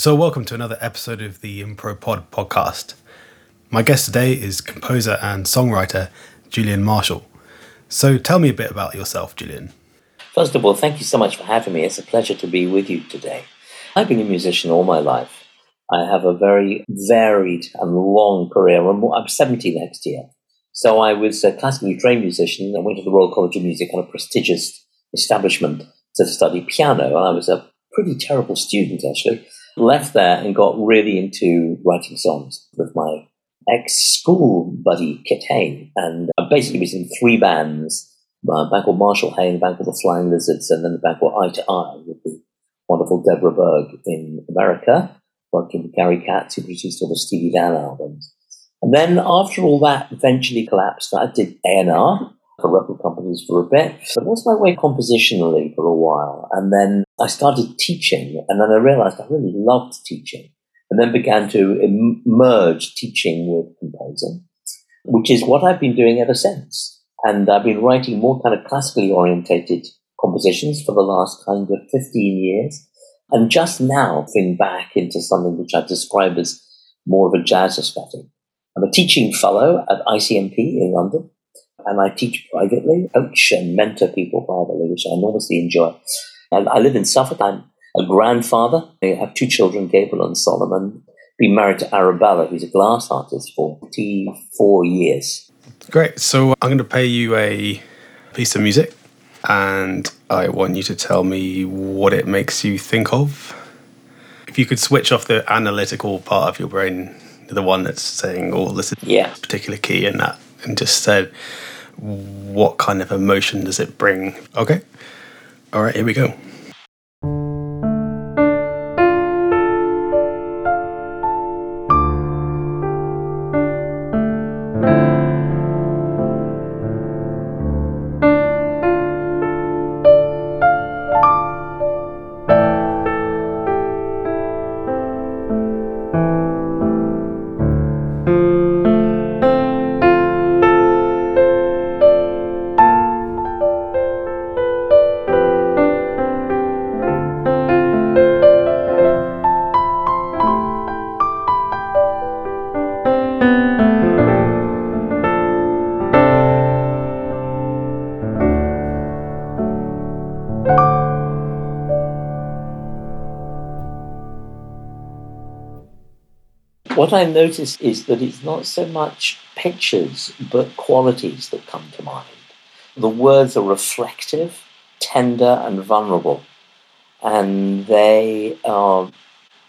So, welcome to another episode of the Impro Pod podcast. My guest today is composer and songwriter Julian Marshall. So, tell me a bit about yourself, Julian. First of all, thank you so much for having me. It's a pleasure to be with you today. I've been a musician all my life. I have a very varied and long career. I'm 70 next year. So I was a classically trained musician and went to the Royal College of Music on a prestigious establishment to study piano. And I was a pretty terrible student, actually left there and got really into writing songs with my ex school buddy Kit Hain. And I basically was in three bands uh, a band called Marshall Hain, a band called The Flying Lizards, and then a band called Eye to Eye with the wonderful Deborah Berg in America, working with Gary Katz, who produced all the Steely Dan albums. And then after all that eventually collapsed, I did A&R for record companies for a bit. But was my way compositionally for a while. And then I started teaching, and then I realized I really loved teaching, and then began to merge teaching with composing, which is what I've been doing ever since. And I've been writing more kind of classically orientated compositions for the last kind of 15 years. And just now, been back into something which I describe as more of a jazz aesthetic. I'm a teaching fellow at ICMP in London and I teach privately, coach and mentor people privately, which I enormously enjoy. And I live in Suffolk. I'm a grandfather. I have two children, Gabriel and Solomon. Been married to Arabella, who's a glass artist for 44 years. Great. So I'm going to pay you a piece of music, and I want you to tell me what it makes you think of. If you could switch off the analytical part of your brain, the one that's saying, "Oh, this is yeah. particular key," and that, and just said, what kind of emotion does it bring? Okay. All right, here we go. What I notice is that it's not so much pictures, but qualities that come to mind. The words are reflective, tender, and vulnerable. And they are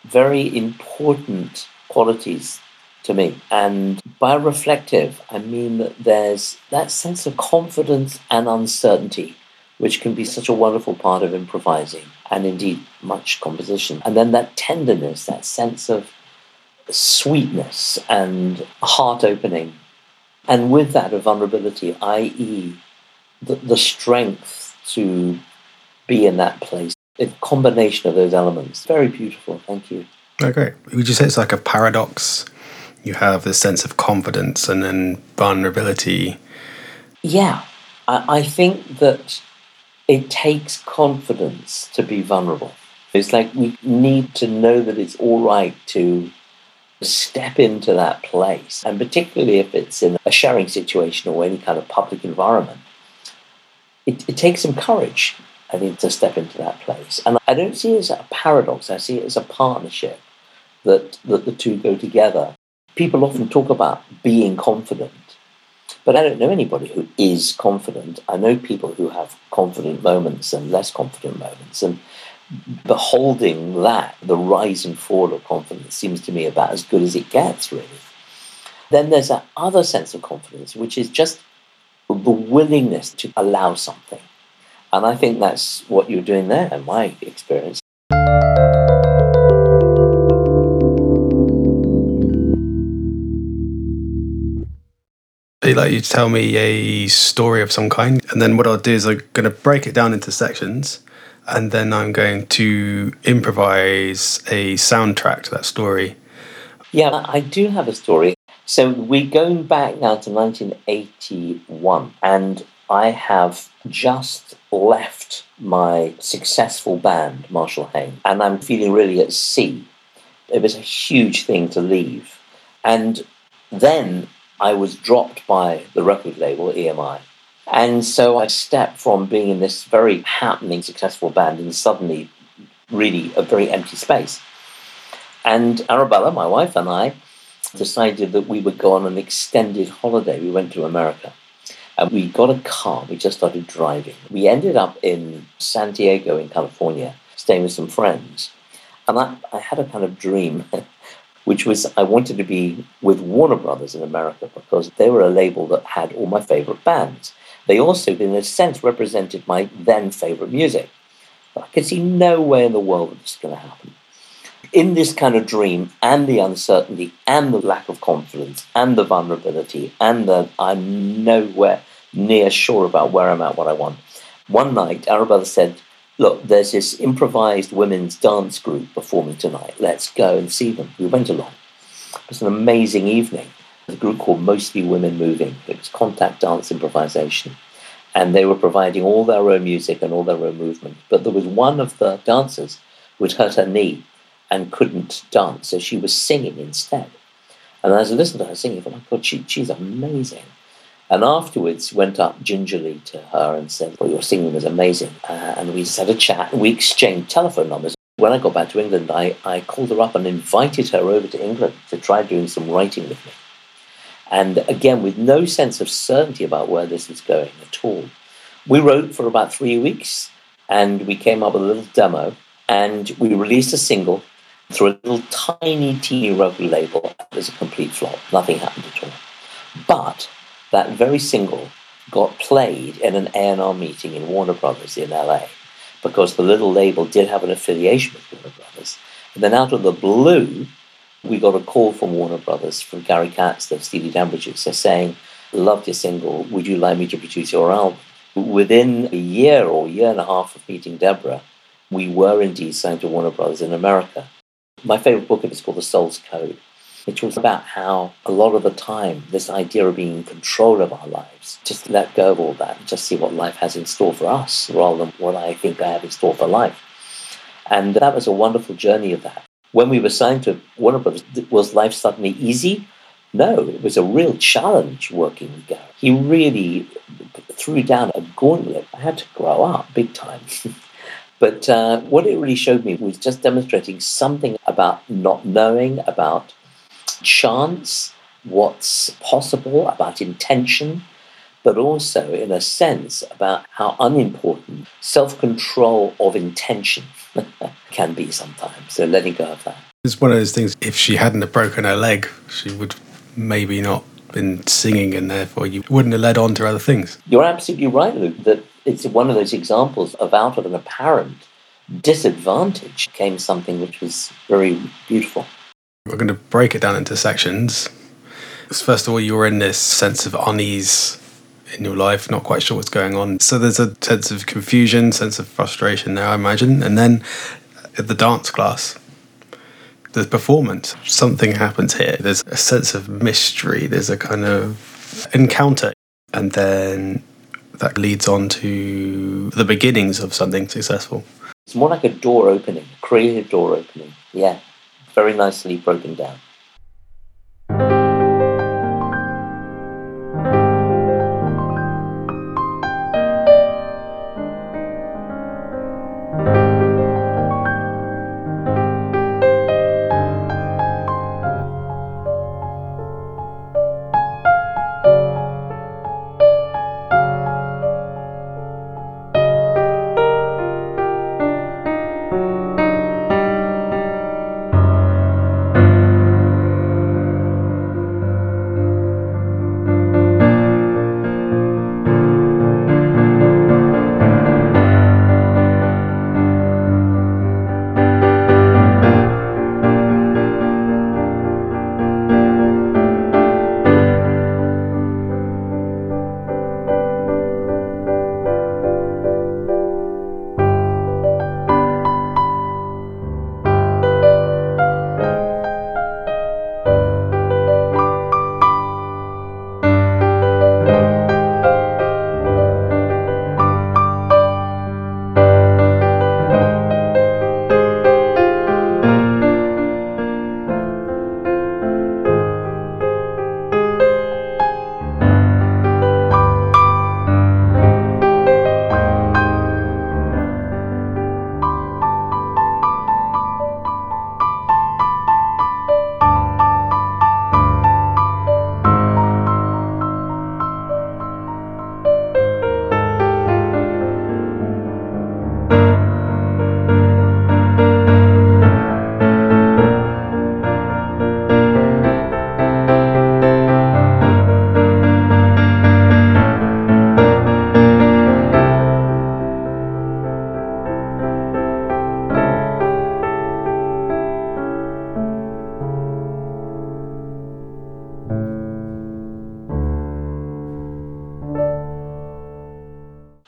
very important qualities to me. And by reflective, I mean that there's that sense of confidence and uncertainty, which can be such a wonderful part of improvising and indeed much composition. And then that tenderness, that sense of sweetness and heart opening. And with that, a vulnerability, i.e., the, the strength to be in that place. A combination of those elements. Very beautiful. Thank you. Okay. Would you say it's like a paradox? You have this sense of confidence and then vulnerability. Yeah. I, I think that it takes confidence to be vulnerable. It's like we need to know that it's all right to step into that place, and particularly if it's in a sharing situation or any kind of public environment, it, it takes some courage, I think, to step into that place. And I don't see it as a paradox, I see it as a partnership that, that the two go together. People often talk about being confident, but I don't know anybody who is confident. I know people who have confident moments and less confident moments. And beholding that, the rise and fall of confidence seems to me about as good as it gets, really. Then there's that other sense of confidence, which is just the willingness to allow something. And I think that's what you're doing there, in my experience. Like you tell me a story of some kind, and then what I'll do is I'm going to break it down into sections and then I'm going to improvise a soundtrack to that story. Yeah, I do have a story. So we're going back now to 1981, and I have just left my successful band, Marshall Hain, and I'm feeling really at sea. It was a huge thing to leave. And then I was dropped by the record label, EMI. And so I stepped from being in this very happening, successful band and suddenly really a very empty space. And Arabella, my wife, and I decided that we would go on an extended holiday. We went to America. And we got a car, we just started driving. We ended up in San Diego in California, staying with some friends. And I, I had a kind of dream, which was I wanted to be with Warner Brothers in America because they were a label that had all my favorite bands. They also, in a sense, represented my then favorite music. But I could see no way in the world that this was going to happen. In this kind of dream, and the uncertainty, and the lack of confidence, and the vulnerability, and the I'm nowhere near sure about where I'm at, what I want. One night, Arabella said, Look, there's this improvised women's dance group performing tonight. Let's go and see them. We went along. It was an amazing evening. A group called Mostly Women Moving. It was contact dance improvisation. And they were providing all their own music and all their own movement. But there was one of the dancers who had hurt her knee and couldn't dance, so she was singing instead. And as I listened to her singing, I thought, my God, she, she's amazing. And afterwards, went up gingerly to her and said, "Well, your singing was amazing." Uh, and we just had a chat. We exchanged telephone numbers. When I got back to England, I, I called her up and invited her over to England to try doing some writing with me. And again, with no sense of certainty about where this was going at all. We wrote for about three weeks and we came up with a little demo and we released a single through a little tiny, teeny record label. It was a complete flop. Nothing happened at all. But that very single got played in an A&R meeting in Warner Brothers in LA because the little label did have an affiliation with Warner Brothers. And then out of the blue, we got a call from Warner Brothers from Gary Katz, the Steely Dan producer, saying, Loved your single. Would you like me to produce your album? Within a year or year and a half of meeting Deborah, we were indeed signed to Warner Brothers in America. My favorite book of it is called The Soul's Code which was about how a lot of the time this idea of being in control of our lives, just let go of all that and just see what life has in store for us rather than what I think I have in store for life. And that was a wonderful journey of that. When we were signed to Warner Brothers, was life suddenly easy? No, it was a real challenge working with Gary. He really threw down a gauntlet. I had to grow up big time. but uh, what it really showed me was just demonstrating something about not knowing, about chance, what's possible, about intention, but also, in a sense, about how unimportant self control of intention can be sometimes. So letting go of that. It's one of those things, if she hadn't have broken her leg, she would maybe not been singing and therefore you wouldn't have led on to other things. You're absolutely right, Luke, that it's one of those examples of out of an apparent disadvantage came something which was very beautiful. We're going to break it down into sections. First of all, you're in this sense of unease in your life, not quite sure what's going on. So there's a sense of confusion, sense of frustration there, I imagine. And then at the dance class, the performance, something happens here. There's a sense of mystery, there's a kind of encounter. And then that leads on to the beginnings of something successful. It's more like a door opening, a creative door opening. Yeah very nicely broken down.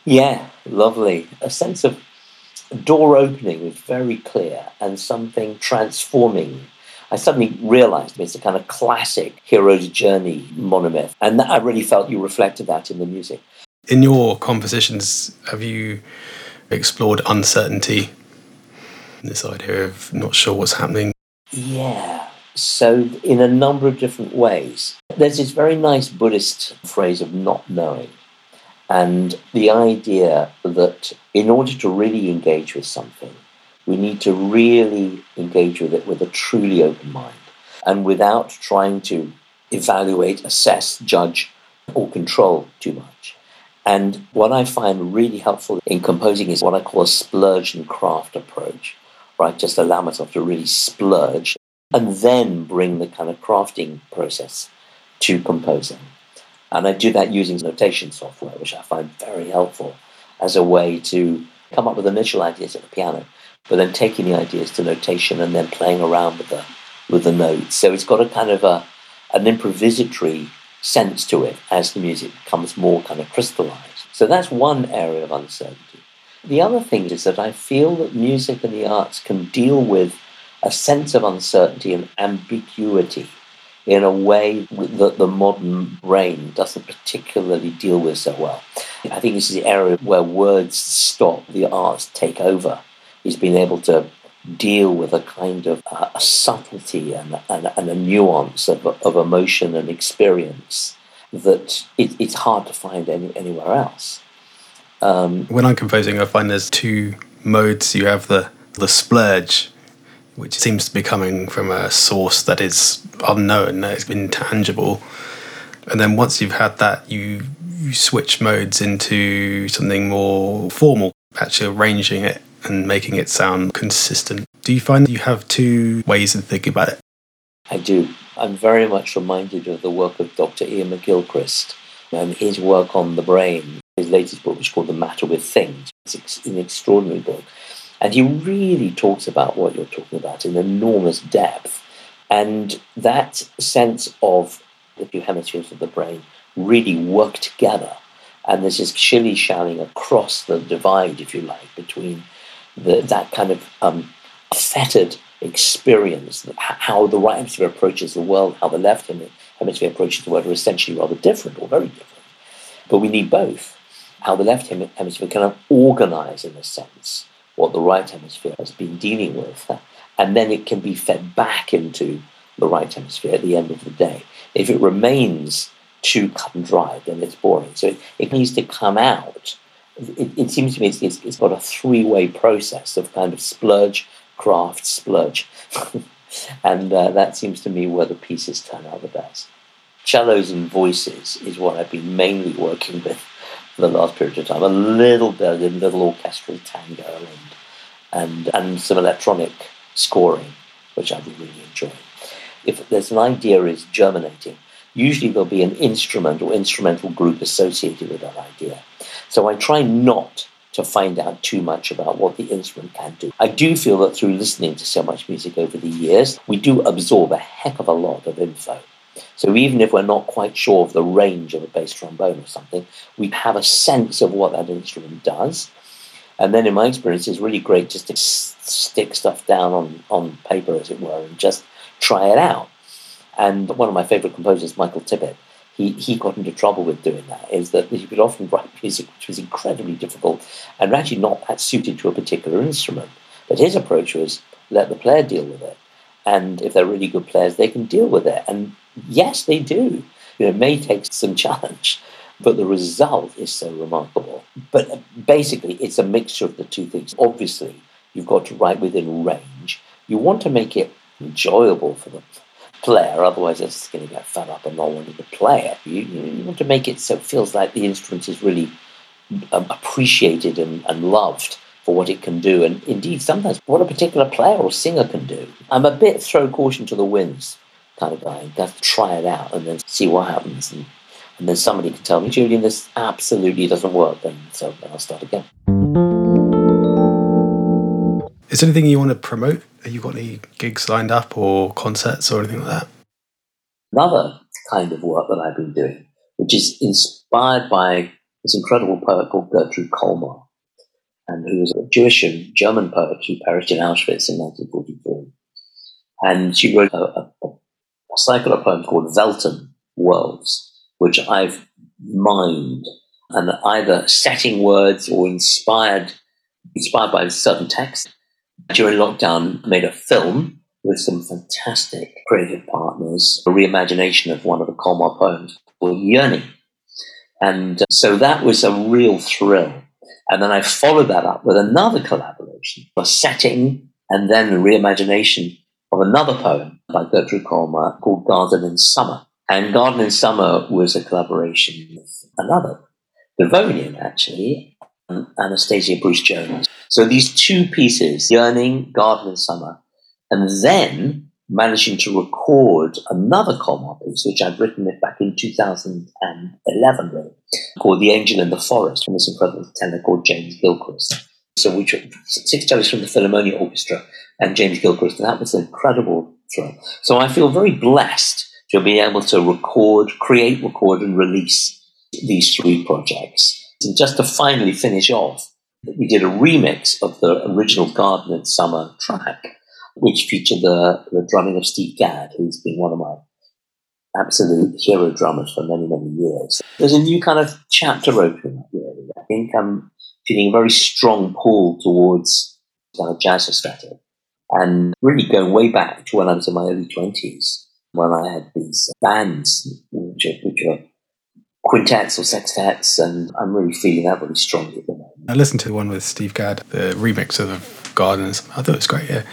Yeah, lovely. A sense of door opening was very clear and something transforming. I suddenly realized it's a kind of classic hero's journey monomyth, and I really felt you reflected that in the music. In your compositions, have you explored uncertainty? This idea of not sure what's happening? Yeah. So, in a number of different ways. There's this very nice Buddhist phrase of not knowing. And the idea that in order to really engage with something, we need to really engage with it with a truly open mind and without trying to evaluate, assess, judge, or control too much. And what I find really helpful in composing is what I call a splurge and craft approach, right? Just allow myself to really splurge and then bring the kind of crafting process to composing. And I do that using notation software, which I find very helpful as a way to come up with initial ideas at the piano, but then taking the ideas to notation and then playing around with the with the notes. So it's got a kind of a an improvisatory sense to it as the music becomes more kind of crystallized. So that's one area of uncertainty. The other thing is that I feel that music and the arts can deal with a sense of uncertainty and ambiguity in a way that the modern brain doesn't particularly deal with so well. I think this is the area where words stop, the arts take over, is being able to deal with a kind of uh, a subtlety and, and, and, a nuance of, of emotion and experience that it, it's hard to find any, anywhere else. Um, when I'm composing, I find there's two modes. You have the the splurge, which seems to be coming from a source that is unknown, that is intangible. And then once you've had that, you, you switch modes into something more formal, actually arranging it and making it sound consistent. Do you find that you have two ways of thinking about it? I do. I'm very much reminded of the work of Dr. Iain McGilchrist and his work on the brain. His latest book, which is called The Matter with Things, it's an extraordinary book. And he really talks about what you're talking about in enormous depth. And that sense of the two hemispheres of the brain really work together. And there's this shilly shallying across the divide, if you like, between the, that kind of um, fettered experience, how the right hemisphere approaches the world, how the left hemisphere approaches the world are essentially rather different or very different. But we need both. How the left hemisphere kind of organize, in a sense, what the right hemisphere has been dealing with. And then it can be fed back into the right hemisphere at the end of the day. If it remains too cut and dry, then it's boring. So it, it needs to come out. It, it seems to me it's, it's, it's got a three way process of kind of splurge, craft, splurge. and uh, that seems to me where the pieces turn out the best. Cellos and voices is what I've been mainly working with for the last period of time. A little bit, a little orchestral tango and and and some electronic scoring, which I really enjoy. If there's an idea is germinating, usually there'll be an instrument or instrumental group associated with that idea. So I try not to find out too much about what the instrument can do. I do feel that through listening to so much music over the years, we do absorb a heck of a lot of info. So even if we're not quite sure of the range of a bass trombone or something, we have a sense of what that instrument does. And then in my experience, it's really great just to stick stuff down on, on paper, as it were, and just try it out. And one of my favorite composers, Michael Tippett, he, he got into trouble with doing that, is that he would often write music which was incredibly difficult and actually not that suited to a particular instrument. But his approach was let the player deal with it. And if they're really good players, they can deal with it. And yes, they do. It may take some challenge, but the result is so remarkable. But basically, it's a mixture of the two things. Obviously, you've got to write within range. You want to make it enjoyable for the player, otherwise they're just going to get fed up and not wanting to play it. You, you want to make it so it feels like the instrument is really um, appreciated and, and loved for what it can do, and indeed sometimes what a particular player or singer can do. I'm a bit throw caution to the winds kind of guy. Have to try it out and then see what happens. And, and then somebody can tell me, Julian, this absolutely doesn't work. Then so then I'll start again. Is there anything you want to promote? Have you got any gigs lined up or concerts or anything like that? Another kind of work that I've been doing, which is inspired by this incredible poet called Gertrude Kolmar, and who was a Jewish and German poet who perished in Auschwitz in 1943. And she wrote a, a, a cycle of poems called Welten Worlds, which I've mined and either setting words or inspired inspired by certain text. During lockdown, made a film with some fantastic creative partners, a reimagination of one of the Kolmar poems called Yearning. And uh, so that was a real thrill. And then I followed that up with another collaboration, a setting and then a reimagination of another poem by Gertrude Kolmar called Garden in Summer. And Garden in Summer was a collaboration with another Devonian, actually, um, Anastasia Bruce Jones. So these two pieces, Yearning, Garden in Summer, and then managing to record another Kolmar piece, which I'd written it back in 2011, really, called The Angel in the Forest, from this incredible tenor called James Gilchrist. So we took six cellists from the Philharmonia Orchestra and James Gilchrist, and that was an incredible thrill. So I feel very blessed to be able to record, create, record, and release these three projects. And just to finally finish off, we did a remix of the original Garden in Summer track which featured the, the drumming of Steve Gadd, who's been one of my absolute hero drummers for many, many years. There's a new kind of chapter opening up, really. I think I'm feeling a very strong pull towards kind of jazz aesthetic and really going way back to when I was in my early 20s when I had these bands which are, which are quintets or sextets, and I'm really feeling that really strongly at the moment. I listened to the one with Steve Gadd, the remix of the Gardens. I thought it was great, yeah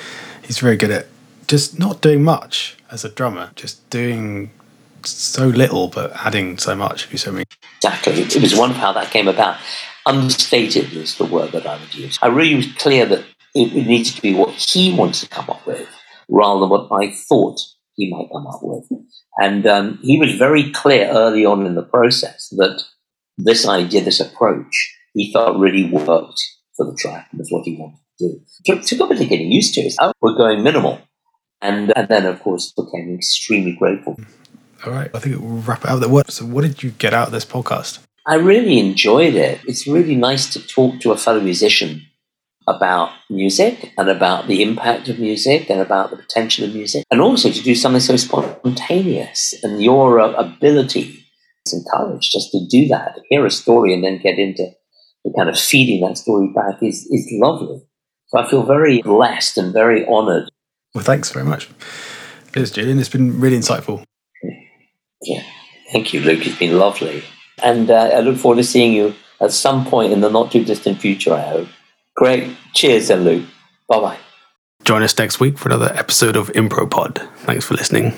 he's very good at just not doing much as a drummer, just doing so little but adding so much. If you so mean. Exactly. It was wonderful how that came about. Unstated is the word that I would use. I really was clear that it, needed to be what he wanted to come up with rather than what I thought he might come up with. And um, he was very clear early on in the process that this idea, this approach, he felt really worked for the track and was what he wanted to do. Took, took a bit of getting used to it. We're going minimal. And, and then, of course, became extremely grateful. All right. I think we'll wrap it up So, what did you get out of this podcast? I really enjoyed it. It's really nice to talk to a fellow musician about music and about the impact of music and about the potential of music, and also to do something so spontaneous. And your uh, ability is encouraged just to do that, hear a story, and then get into the kind of feeding that story back is, is lovely. So I feel very blessed and very honored. Well, thanks very much. Cheers, Julian. It's been really insightful. Yeah. Thank you, Luke. It's been lovely. And uh, I look forward to seeing you at some point in the not too distant future, I hope. Great. Cheers, then, Luke. Bye bye. Join us next week for another episode of Impro Pod. Thanks for listening.